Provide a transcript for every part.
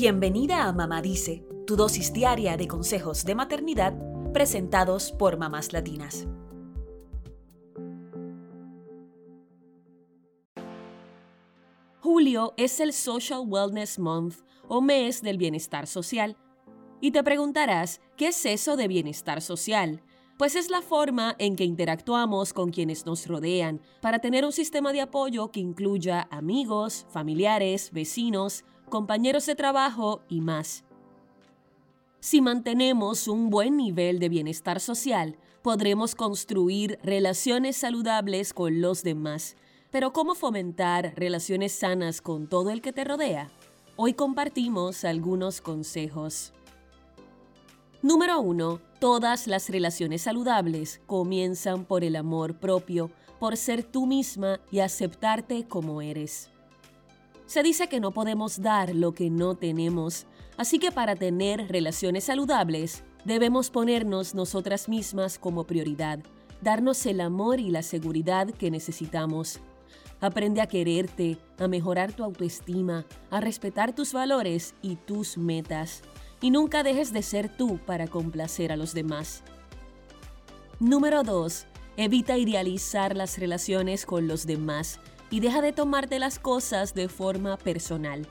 Bienvenida a Mamá Dice, tu dosis diaria de consejos de maternidad presentados por mamás latinas. Julio es el Social Wellness Month o mes del bienestar social. Y te preguntarás, ¿qué es eso de bienestar social? Pues es la forma en que interactuamos con quienes nos rodean para tener un sistema de apoyo que incluya amigos, familiares, vecinos, compañeros de trabajo y más. Si mantenemos un buen nivel de bienestar social, podremos construir relaciones saludables con los demás. Pero ¿cómo fomentar relaciones sanas con todo el que te rodea? Hoy compartimos algunos consejos. Número 1. Todas las relaciones saludables comienzan por el amor propio, por ser tú misma y aceptarte como eres. Se dice que no podemos dar lo que no tenemos, así que para tener relaciones saludables debemos ponernos nosotras mismas como prioridad, darnos el amor y la seguridad que necesitamos. Aprende a quererte, a mejorar tu autoestima, a respetar tus valores y tus metas. Y nunca dejes de ser tú para complacer a los demás. Número 2. Evita idealizar las relaciones con los demás y deja de tomarte las cosas de forma personal.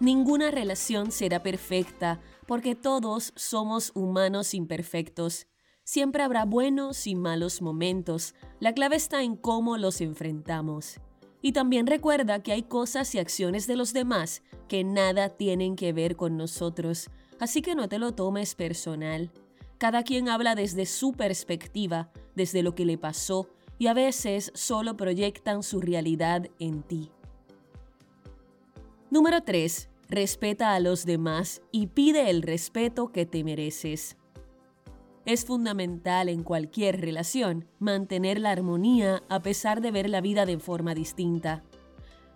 Ninguna relación será perfecta porque todos somos humanos imperfectos. Siempre habrá buenos y malos momentos. La clave está en cómo los enfrentamos. Y también recuerda que hay cosas y acciones de los demás que nada tienen que ver con nosotros, así que no te lo tomes personal. Cada quien habla desde su perspectiva, desde lo que le pasó, y a veces solo proyectan su realidad en ti. Número 3. Respeta a los demás y pide el respeto que te mereces. Es fundamental en cualquier relación mantener la armonía a pesar de ver la vida de forma distinta.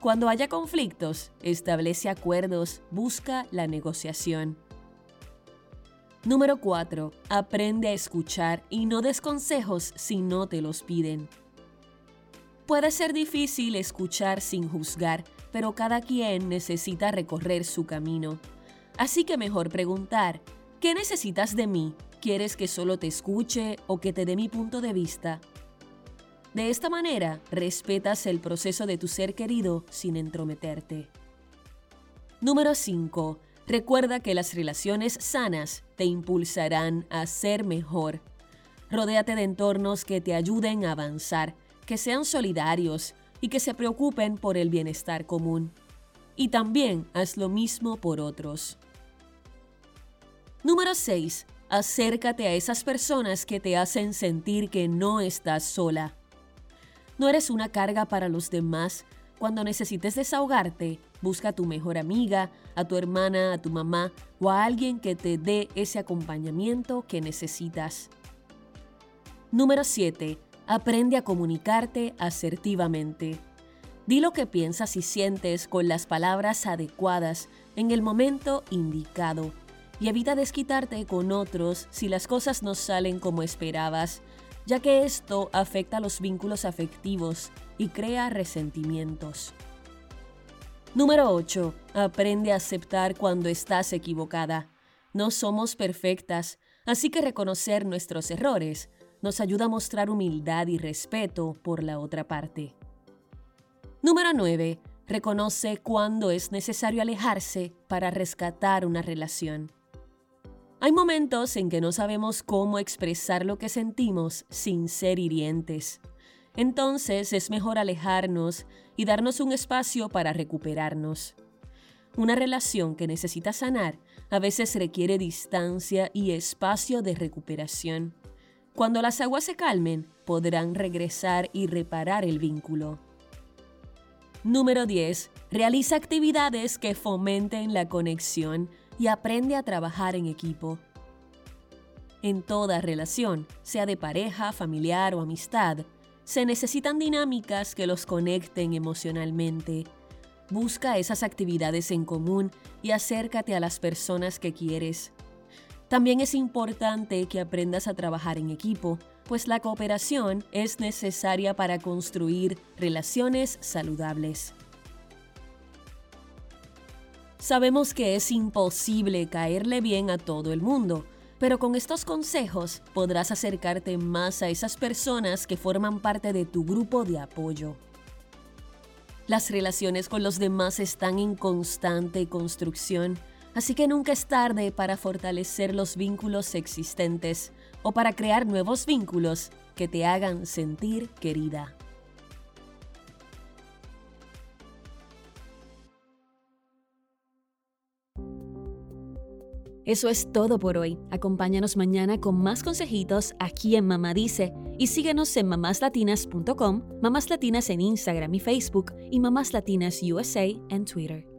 Cuando haya conflictos, establece acuerdos, busca la negociación. Número 4. Aprende a escuchar y no des consejos si no te los piden. Puede ser difícil escuchar sin juzgar, pero cada quien necesita recorrer su camino. Así que mejor preguntar, ¿qué necesitas de mí? ¿Quieres que solo te escuche o que te dé mi punto de vista? De esta manera, respetas el proceso de tu ser querido sin entrometerte. Número 5 Recuerda que las relaciones sanas te impulsarán a ser mejor. Rodéate de entornos que te ayuden a avanzar, que sean solidarios y que se preocupen por el bienestar común. Y también haz lo mismo por otros. Número 6. Acércate a esas personas que te hacen sentir que no estás sola. No eres una carga para los demás, cuando necesites desahogarte, busca a tu mejor amiga, a tu hermana, a tu mamá o a alguien que te dé ese acompañamiento que necesitas. Número 7. Aprende a comunicarte asertivamente. Di lo que piensas y sientes con las palabras adecuadas en el momento indicado y evita desquitarte con otros si las cosas no salen como esperabas, ya que esto afecta los vínculos afectivos y crea resentimientos. Número 8. Aprende a aceptar cuando estás equivocada. No somos perfectas, así que reconocer nuestros errores nos ayuda a mostrar humildad y respeto por la otra parte. Número 9. Reconoce cuándo es necesario alejarse para rescatar una relación. Hay momentos en que no sabemos cómo expresar lo que sentimos sin ser hirientes. Entonces es mejor alejarnos y darnos un espacio para recuperarnos. Una relación que necesita sanar a veces requiere distancia y espacio de recuperación. Cuando las aguas se calmen, podrán regresar y reparar el vínculo. Número 10. Realiza actividades que fomenten la conexión y aprende a trabajar en equipo. En toda relación, sea de pareja, familiar o amistad, se necesitan dinámicas que los conecten emocionalmente. Busca esas actividades en común y acércate a las personas que quieres. También es importante que aprendas a trabajar en equipo, pues la cooperación es necesaria para construir relaciones saludables. Sabemos que es imposible caerle bien a todo el mundo, pero con estos consejos podrás acercarte más a esas personas que forman parte de tu grupo de apoyo. Las relaciones con los demás están en constante construcción, así que nunca es tarde para fortalecer los vínculos existentes o para crear nuevos vínculos que te hagan sentir querida. Eso es todo por hoy. Acompáñanos mañana con más consejitos aquí en Mamá Dice y síguenos en mamáslatinas.com, Mamás Latinas en Instagram y Facebook y Mamás Latinas USA en Twitter.